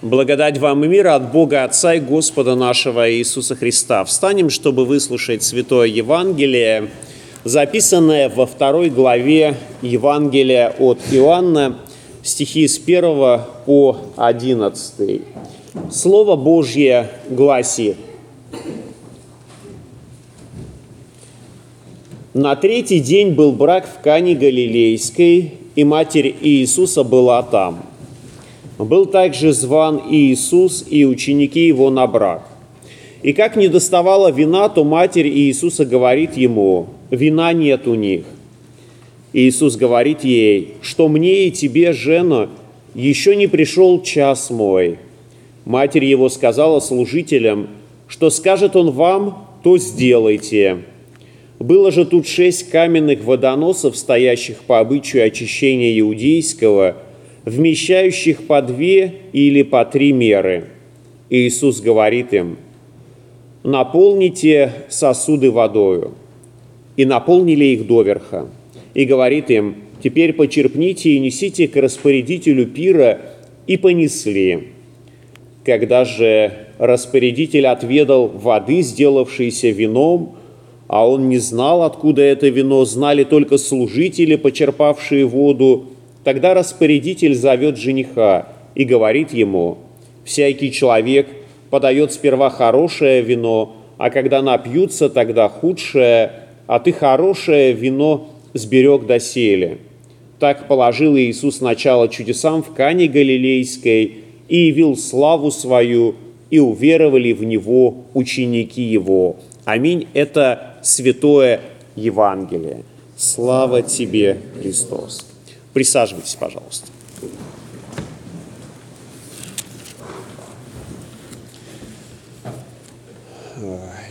Благодать вам и мир от Бога Отца и Господа нашего Иисуса Христа. Встанем, чтобы выслушать Святое Евангелие, записанное во второй главе Евангелия от Иоанна, стихи с 1 по 11. Слово Божье гласит. На третий день был брак в Кане Галилейской, и матерь Иисуса была там – был также зван Иисус и ученики его на брак. И как не доставала вина, то матерь Иисуса говорит ему, вина нет у них. Иисус говорит ей, что мне и тебе, жена, еще не пришел час мой. Матерь его сказала служителям, что скажет он вам, то сделайте. Было же тут шесть каменных водоносов, стоящих по обычаю очищения иудейского – вмещающих по две или по три меры. Иисус говорит им, наполните сосуды водою. И наполнили их доверха. И говорит им, теперь почерпните и несите к распорядителю пира, и понесли. Когда же распорядитель отведал воды, сделавшейся вином, а он не знал, откуда это вино, знали только служители, почерпавшие воду, Тогда распорядитель зовет жениха и говорит ему, «Всякий человек подает сперва хорошее вино, а когда напьются, тогда худшее, а ты хорошее вино сберег доселе». Так положил Иисус начало чудесам в Кане Галилейской и явил славу свою, и уверовали в Него ученики Его. Аминь. Это святое Евангелие. Слава тебе, Христос. Присаживайтесь, пожалуйста.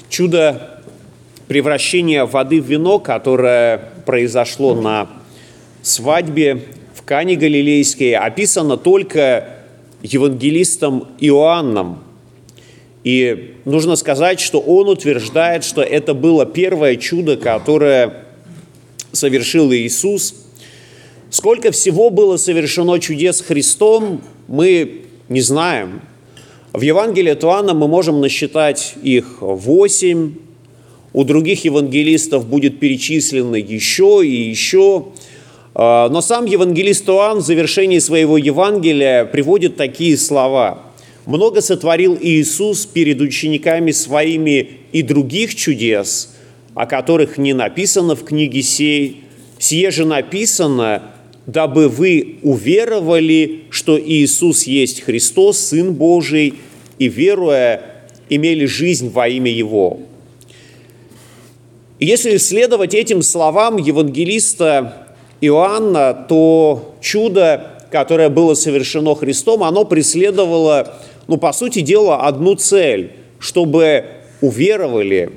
Чудо превращения воды в вино, которое произошло на свадьбе в Кане Галилейской, описано только евангелистом Иоанном. И нужно сказать, что он утверждает, что это было первое чудо, которое совершил Иисус – Сколько всего было совершено чудес Христом, мы не знаем. В Евангелии от Иоанна мы можем насчитать их восемь, у других евангелистов будет перечислено еще и еще. А, но сам евангелист Иоанн в завершении своего Евангелия приводит такие слова. «Много сотворил Иисус перед учениками своими и других чудес, о которых не написано в книге сей. Сие же написано, дабы вы уверовали, что Иисус есть Христос, Сын Божий, и, веруя, имели жизнь во имя Его». Если следовать этим словам евангелиста Иоанна, то чудо, которое было совершено Христом, оно преследовало, ну, по сути дела, одну цель, чтобы уверовали.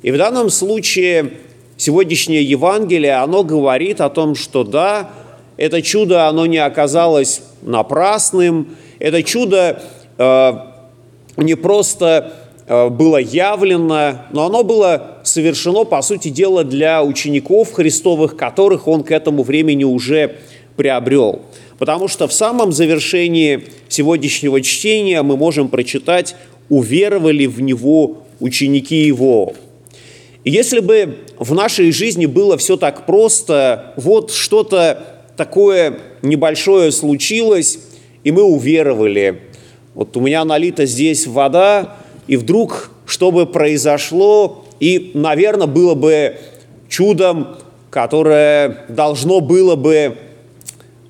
И в данном случае сегодняшнее Евангелие, оно говорит о том, что да, это чудо, оно не оказалось напрасным, это чудо э, не просто э, было явлено, но оно было совершено, по сути дела, для учеников Христовых, которых он к этому времени уже приобрел. Потому что в самом завершении сегодняшнего чтения мы можем прочитать «уверовали в Него ученики Его». Если бы в нашей жизни было все так просто, вот что-то такое небольшое случилось, и мы уверовали. Вот у меня налита здесь вода, и вдруг, что бы произошло, и, наверное, было бы чудом, которое должно было бы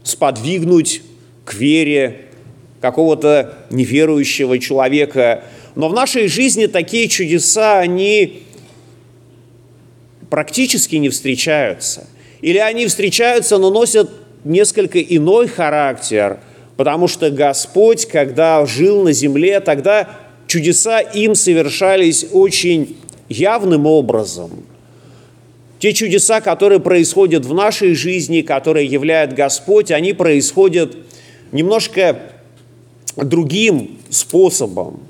сподвигнуть к вере какого-то неверующего человека. Но в нашей жизни такие чудеса, они практически не встречаются. Или они встречаются, но носят несколько иной характер, потому что Господь, когда жил на земле, тогда чудеса им совершались очень явным образом. Те чудеса, которые происходят в нашей жизни, которые являет Господь, они происходят немножко другим способом.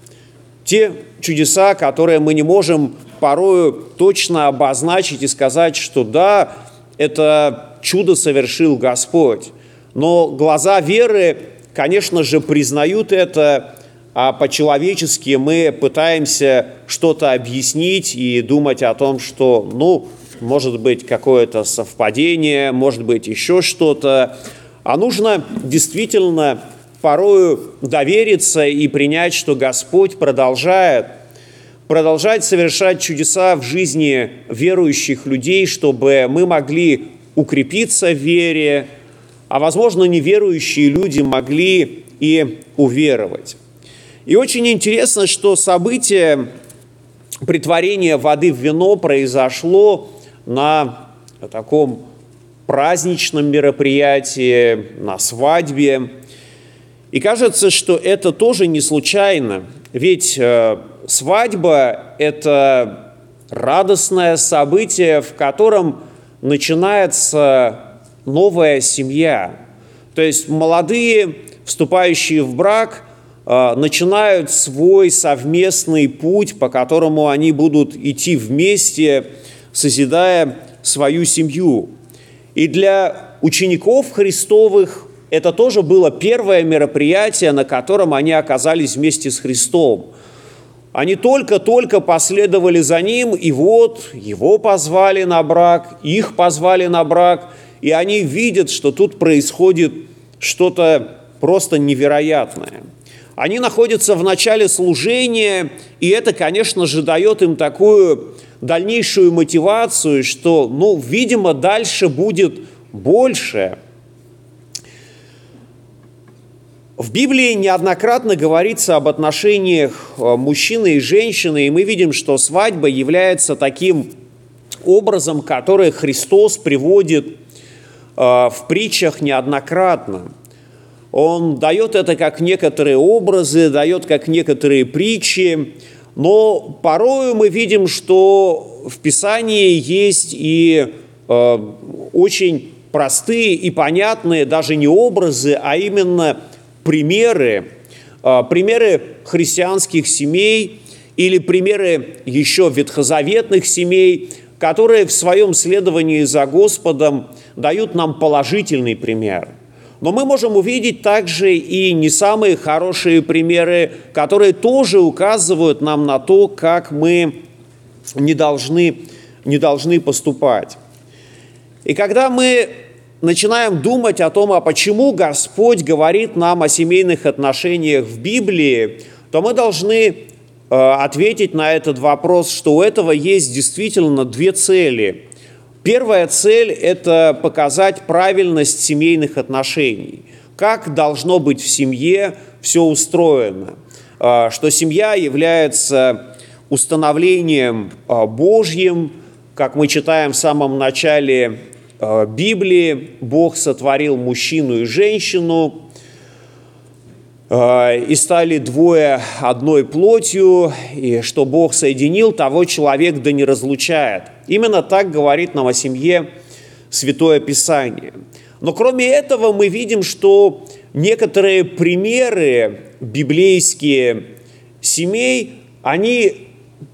Те чудеса, которые мы не можем порою точно обозначить и сказать, что да, это чудо совершил Господь. Но глаза веры конечно же, признают это, а по-человечески мы пытаемся что-то объяснить и думать о том, что, ну, может быть, какое-то совпадение, может быть, еще что-то. А нужно действительно порою довериться и принять, что Господь продолжает, продолжает совершать чудеса в жизни верующих людей, чтобы мы могли укрепиться в вере, а, возможно, неверующие люди могли и уверовать. И очень интересно, что событие притворения воды в вино произошло на таком праздничном мероприятии, на свадьбе. И кажется, что это тоже не случайно, ведь э, свадьба – это радостное событие, в котором начинается новая семья. То есть молодые, вступающие в брак, э, начинают свой совместный путь, по которому они будут идти вместе, созидая свою семью. И для учеников Христовых это тоже было первое мероприятие, на котором они оказались вместе с Христом. Они только-только последовали за ним, и вот его позвали на брак, их позвали на брак – и они видят, что тут происходит что-то просто невероятное. Они находятся в начале служения, и это, конечно же, дает им такую дальнейшую мотивацию, что, ну, видимо, дальше будет больше. В Библии неоднократно говорится об отношениях э, мужчины и женщины, и мы видим, что свадьба является таким образом, который Христос приводит Э, в притчах неоднократно. Он дает это как некоторые образы, дает как некоторые притчи, но порою мы видим, что в Писании есть и э, очень простые и понятные даже не образы, а именно примеры, э, примеры христианских семей или примеры еще ветхозаветных семей, которые в своем следовании за Господом дают нам положительный пример. Но мы можем увидеть также и не самые хорошие примеры, которые тоже указывают нам на то, как мы не должны, не должны поступать. И когда мы начинаем думать о том, а почему Господь говорит нам о семейных отношениях в Библии, то мы должны э, ответить на этот вопрос, что у этого есть действительно две цели. Первая цель – это показать правильность семейных отношений. Как должно быть в семье все устроено. А, что семья является установлением а, Божьим, как мы читаем в самом начале Библии, Бог сотворил мужчину и женщину, Э, и стали двое одной плотью, и что Бог соединил, того человек да не разлучает. Именно так говорит нам о семье Святое Писание. Но кроме этого мы видим, что некоторые примеры библейские семей, они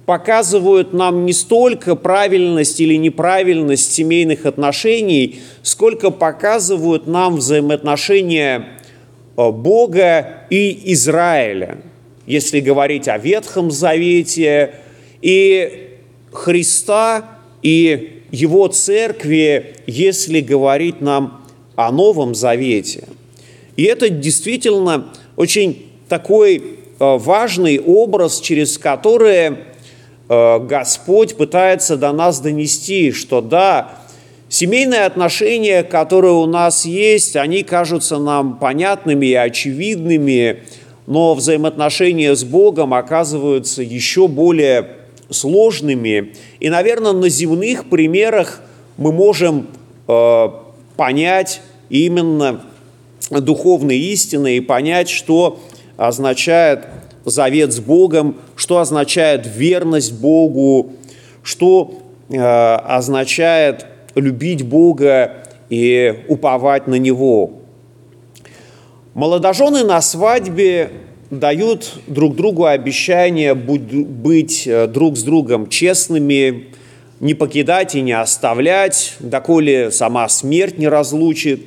показывают нам не столько правильность или неправильность семейных отношений, сколько показывают нам взаимоотношения Э, Бога и Израиля, если говорить о Ветхом Завете, и Христа и Его Церкви, если говорить нам о Новом Завете. И это действительно очень такой э, важный образ, через который Господь пытается до нас донести, что да, Семейные отношения, которые у нас есть, они кажутся нам понятными и очевидными, но взаимоотношения с Богом оказываются еще более сложными. И, наверное, на земных примерах мы можем э, понять именно духовные истины и понять, что означает завет с Богом, что означает верность Богу, что э, означает любить Бога и уповать на Него. Молодожены на свадьбе дают друг другу обещание быть э, друг с другом честными, не покидать и не оставлять, доколе сама смерть не разлучит.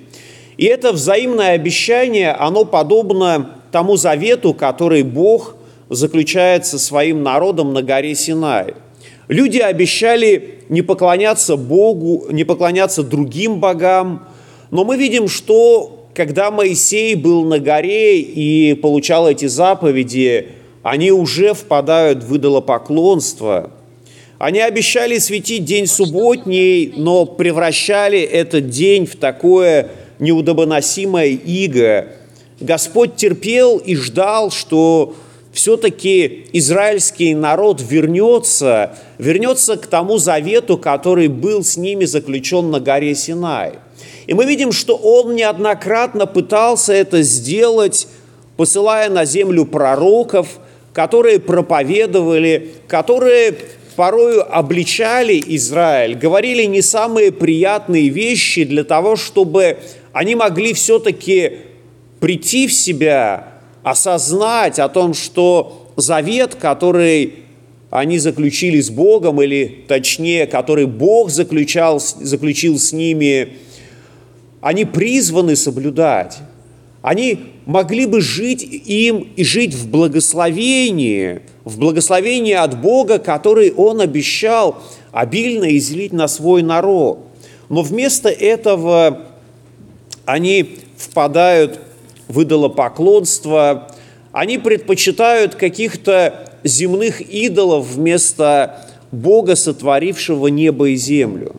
И это взаимное обещание, оно подобно тому завету, который Бог заключает со своим народом на горе Синай. Люди обещали не поклоняться Богу, не поклоняться другим богам, но мы видим, что когда Моисей был на горе и получал эти заповеди, они уже впадают в идолопоклонство. Они обещали светить день субботний, но превращали этот день в такое неудобоносимое иго. Господь терпел и ждал, что все-таки израильский народ вернется, вернется к тому завету, который был с ними заключен на горе Синай. И мы видим, что он неоднократно пытался это сделать, посылая на землю пророков, которые проповедовали, которые порою обличали Израиль, говорили не самые приятные вещи для того, чтобы они могли все-таки прийти в себя, осознать о том, что завет, который они заключили с Богом, или точнее, который Бог заключал, заключил с ними, они призваны соблюдать. Они могли бы жить им и жить в благословении, в благословении от Бога, который Он обещал обильно излить на свой народ. Но вместо этого они впадают в идолопоклонство, они предпочитают каких-то земных идолов вместо Бога, сотворившего небо и землю.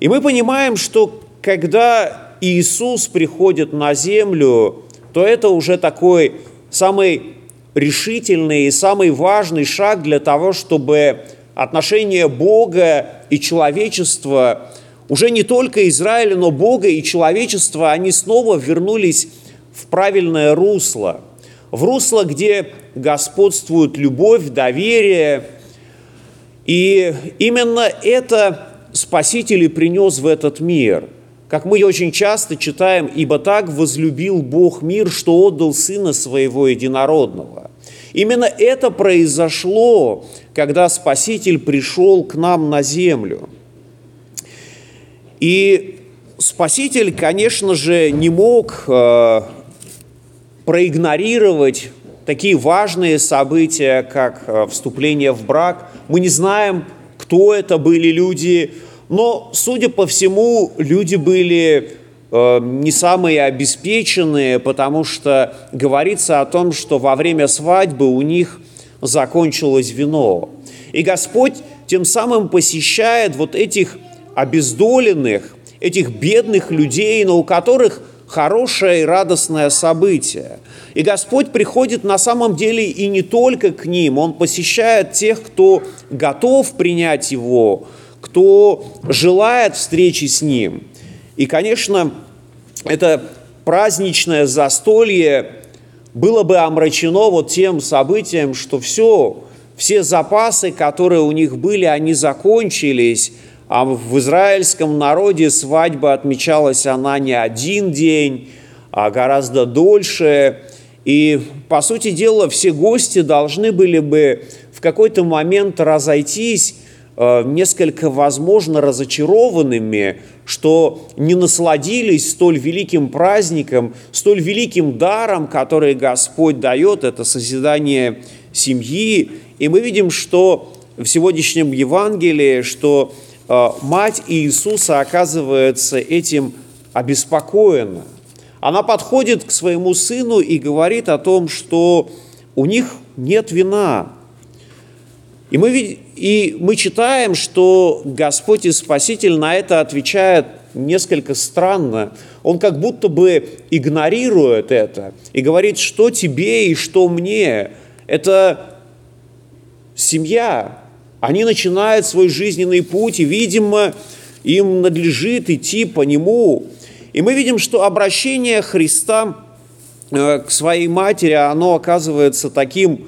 И мы понимаем, что когда Иисус приходит на землю, то это уже такой самый решительный и самый важный шаг для того, чтобы отношения Бога и человечества уже не только Израиля, но Бога и человечества, они снова вернулись в правильное русло, в русло, где господствует любовь, доверие. И именно это Спаситель и принес в этот мир. Как мы очень часто читаем, «Ибо так возлюбил Бог мир, что отдал Сына Своего Единородного». Именно это произошло, когда Спаситель пришел к нам на землю – и Спаситель, конечно же, не мог э, проигнорировать такие важные события, как э, вступление в брак. Мы не знаем, кто это были люди, но, судя по всему, люди были э, не самые обеспеченные, потому что говорится о том, что во время свадьбы у них закончилось вино. И Господь тем самым посещает вот этих обездоленных, этих бедных людей, но у которых хорошее и радостное событие. И Господь приходит на самом деле и не только к ним, Он посещает тех, кто готов принять Его, кто желает встречи с Ним. И, конечно, это праздничное застолье было бы омрачено вот тем событием, что все, все запасы, которые у них были, они закончились, а в израильском народе свадьба отмечалась она не один день, а гораздо дольше. И, по сути дела, все гости должны были бы в какой-то момент разойтись э, несколько, возможно, разочарованными, что не насладились столь великим праздником, столь великим даром, который Господь дает, это созидание семьи. И мы видим, что в сегодняшнем Евангелии, что мать Иисуса оказывается этим обеспокоена. Она подходит к своему сыну и говорит о том, что у них нет вина. И мы, и мы читаем, что Господь и Спаситель на это отвечает несколько странно. Он как будто бы игнорирует это и говорит, что тебе и что мне. Это семья, они начинают свой жизненный путь, и, видимо, им надлежит идти по нему. И мы видим, что обращение Христа э, к своей матери, оно оказывается таким,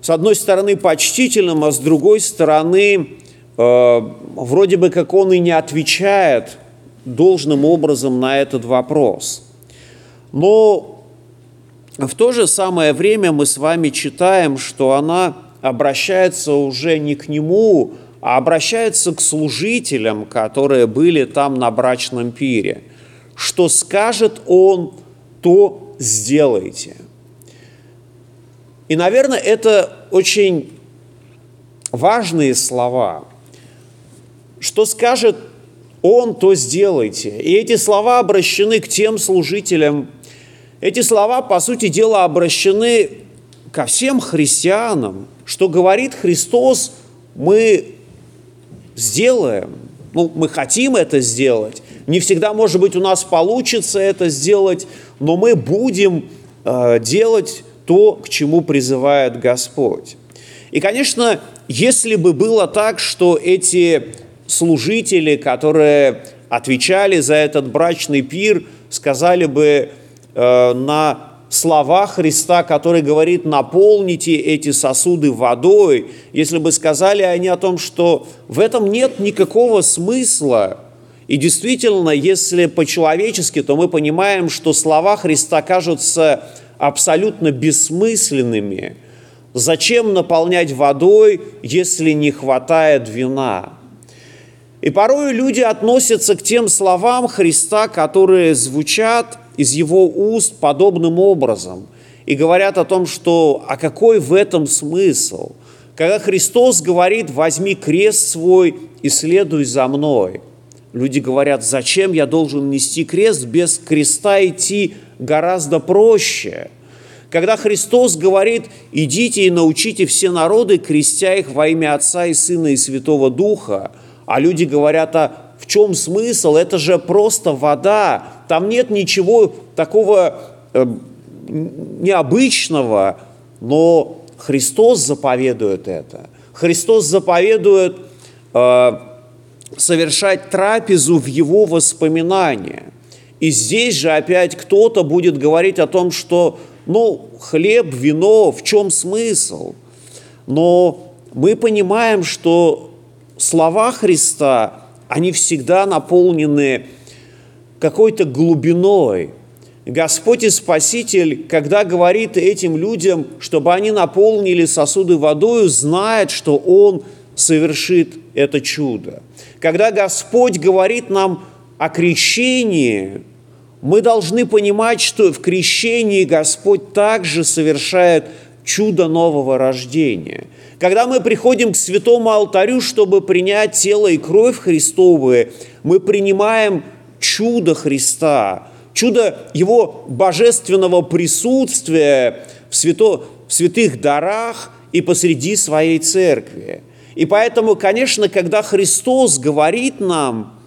с одной стороны, почтительным, а с другой стороны, э, вроде бы как он и не отвечает должным образом на этот вопрос. Но в то же самое время мы с вами читаем, что она обращается уже не к нему, а обращается к служителям, которые были там на брачном пире. что скажет Он, то сделайте. И, наверное, это очень важные слова. Что скажет Он, то сделайте. И эти слова обращены к тем служителям. Эти слова, по сути дела, обращены ко всем христианам. Что говорит Христос, мы сделаем. Ну, мы хотим это сделать. Не всегда, может быть, у нас получится это сделать, но мы будем э, делать то, к чему призывает Господь. И, конечно, если бы было так, что эти служители, которые отвечали за этот брачный пир, сказали бы э, на слова Христа, который говорит «наполните эти сосуды водой», если бы сказали они о том, что в этом нет никакого смысла, и действительно, если по-человечески, то мы понимаем, что слова Христа кажутся абсолютно бессмысленными. Зачем наполнять водой, если не хватает вина? И порой люди относятся к тем словам Христа, которые звучат из его уст подобным образом, и говорят о том, что а какой в этом смысл? Когда Христос говорит «возьми крест свой и следуй за мной», люди говорят, зачем я должен нести крест, без креста идти гораздо проще. Когда Христос говорит, идите и научите все народы, крестя их во имя Отца и Сына и Святого Духа, а люди говорят, а в чем смысл? Это же просто вода, там нет ничего такого э, необычного, но Христос заповедует это. Христос заповедует э, совершать трапезу в Его воспоминания. И здесь же опять кто-то будет говорить о том, что, ну, хлеб, вино, в чем смысл? Но мы понимаем, что слова Христа, они всегда наполнены какой-то глубиной. Господь и Спаситель, когда говорит этим людям, чтобы они наполнили сосуды водою, знает, что Он совершит это чудо. Когда Господь говорит нам о крещении, мы должны понимать, что в крещении Господь также совершает чудо нового рождения. Когда мы приходим к святому алтарю, чтобы принять тело и кровь Христовые, мы принимаем чудо Христа, чудо Его божественного присутствия в, свято, в святых дарах и посреди своей церкви. И поэтому, конечно, когда Христос говорит нам,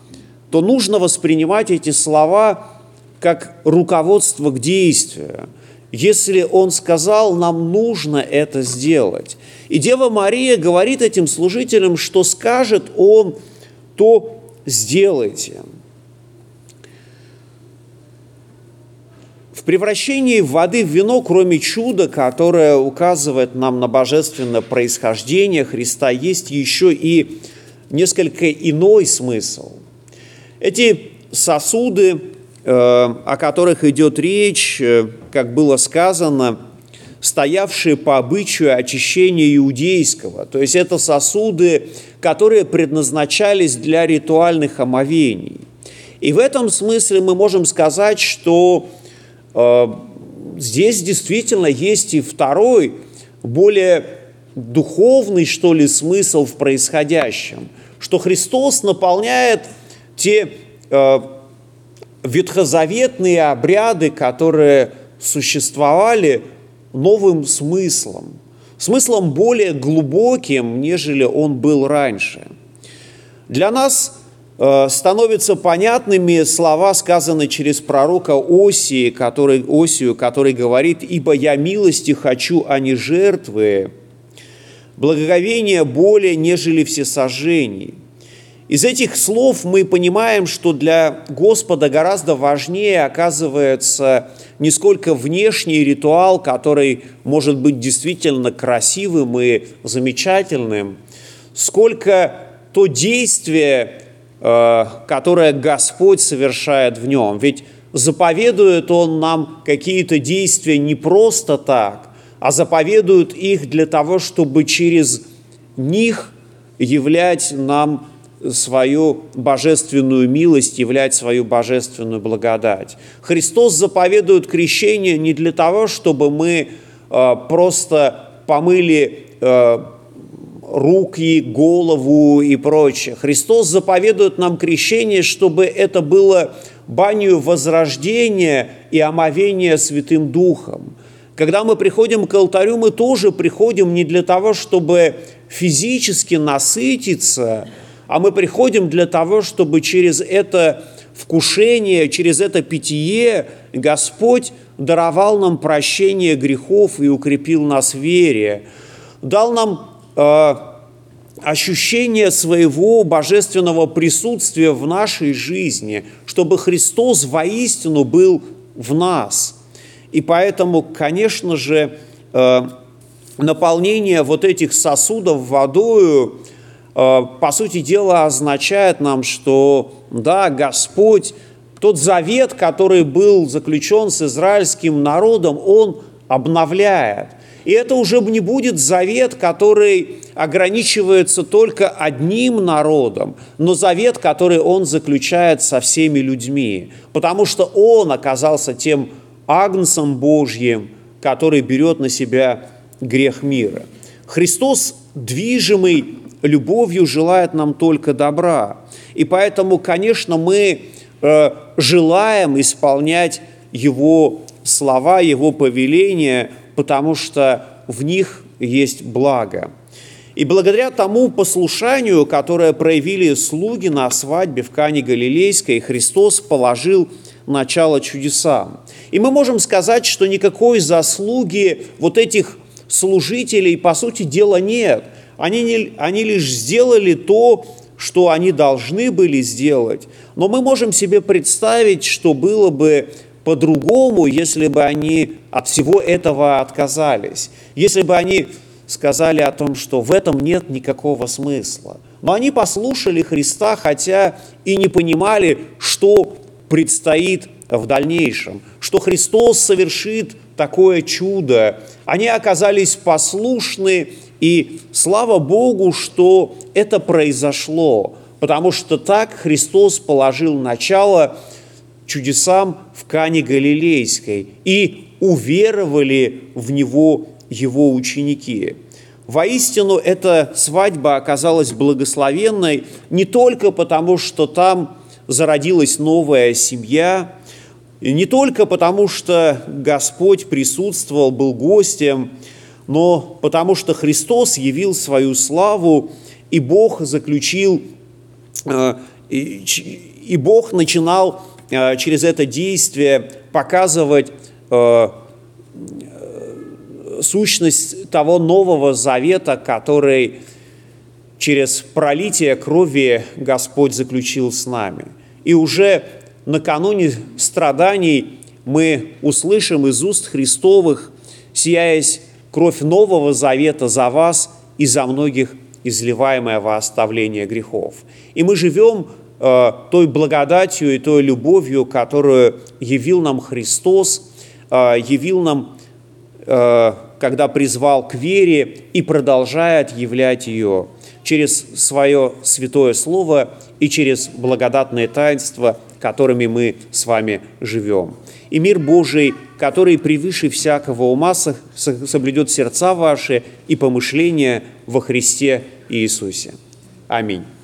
то нужно воспринимать эти слова как руководство к действию. Если Он сказал, нам нужно это сделать. И Дева Мария говорит этим служителям, что скажет Он, то сделайте. В превращении воды в вино, кроме чуда, которое указывает нам на божественное происхождение Христа, есть еще и несколько иной смысл. Эти сосуды, о которых идет речь, э, как было сказано, стоявшие по обычаю очищения иудейского. То есть это сосуды, которые предназначались для ритуальных омовений. И в этом смысле мы можем сказать, что э, здесь действительно есть и второй, более духовный, что ли, смысл в происходящем, что Христос наполняет те э, ветхозаветные обряды, которые существовали новым смыслом, смыслом более глубоким, нежели он был раньше. Для нас э, становятся понятными слова, сказанные через пророка Осии, который, Осию, который говорит, «Ибо я милости хочу, а не жертвы, благоговение более, нежели все сожжения». Из этих слов мы понимаем, что для Господа гораздо важнее оказывается не сколько внешний ритуал, который может быть действительно красивым и замечательным, сколько то действие, э, которое Господь совершает в нем. Ведь заповедует Он нам какие-то действия не просто так, а заповедует их для того, чтобы через них являть нам свою божественную милость, являть свою божественную благодать. Христос заповедует крещение не для того, чтобы мы э, просто помыли э, руки, голову и прочее. Христос заповедует нам крещение, чтобы это было баню возрождения и омовения Святым Духом. Когда мы приходим к алтарю, мы тоже приходим не для того, чтобы физически насытиться, а мы приходим для того, чтобы через это вкушение, через это питье Господь даровал нам прощение грехов и укрепил нас в вере, дал нам э, ощущение своего божественного присутствия в нашей жизни, чтобы Христос воистину был в нас. И поэтому, конечно же, э, наполнение вот этих сосудов водою – по сути дела, означает нам, что, да, Господь, тот завет, который был заключен с израильским народом, Он обновляет. И это уже не будет завет, который ограничивается только одним народом, но завет, который он заключает со всеми людьми, потому что он оказался тем агнцем Божьим, который берет на себя грех мира. Христос, движимый любовью желает нам только добра. И поэтому, конечно, мы э, желаем исполнять Его слова, Его повеления, потому что в них есть благо. И благодаря тому послушанию, которое проявили слуги на свадьбе в Кане Галилейской, Христос положил начало чудесам. И мы можем сказать, что никакой заслуги вот этих служителей, по сути дела, нет – они, не, они лишь сделали то, что они должны были сделать. Но мы можем себе представить, что было бы по-другому, если бы они от всего этого отказались. Если бы они сказали о том, что в этом нет никакого смысла. Но они послушали Христа, хотя и не понимали, что предстоит в дальнейшем, что Христос совершит такое чудо. Они оказались послушны и слава Богу, что это произошло, потому что так Христос положил начало чудесам в Кане Галилейской, и уверовали в Него Его ученики. Воистину, эта свадьба оказалась благословенной не только потому, что там зародилась новая семья, не только потому, что Господь присутствовал, был гостем, но потому что Христос явил свою славу, и Бог заключил, э, и Бог начинал э, через это действие показывать э, сущность того нового завета, который через пролитие крови Господь заключил с нами. И уже накануне страданий мы услышим из уст Христовых, сияясь кровь Нового Завета за вас и за многих изливаемая во оставление грехов. И мы живем э, той благодатью и той любовью, которую явил нам Христос, э, явил нам, э, когда призвал к вере и продолжает являть ее через свое святое Слово и через благодатное таинство, которыми мы с вами живем. И мир Божий – который превыше всякого ума соблюдет сердца ваши и помышления во Христе Иисусе. Аминь.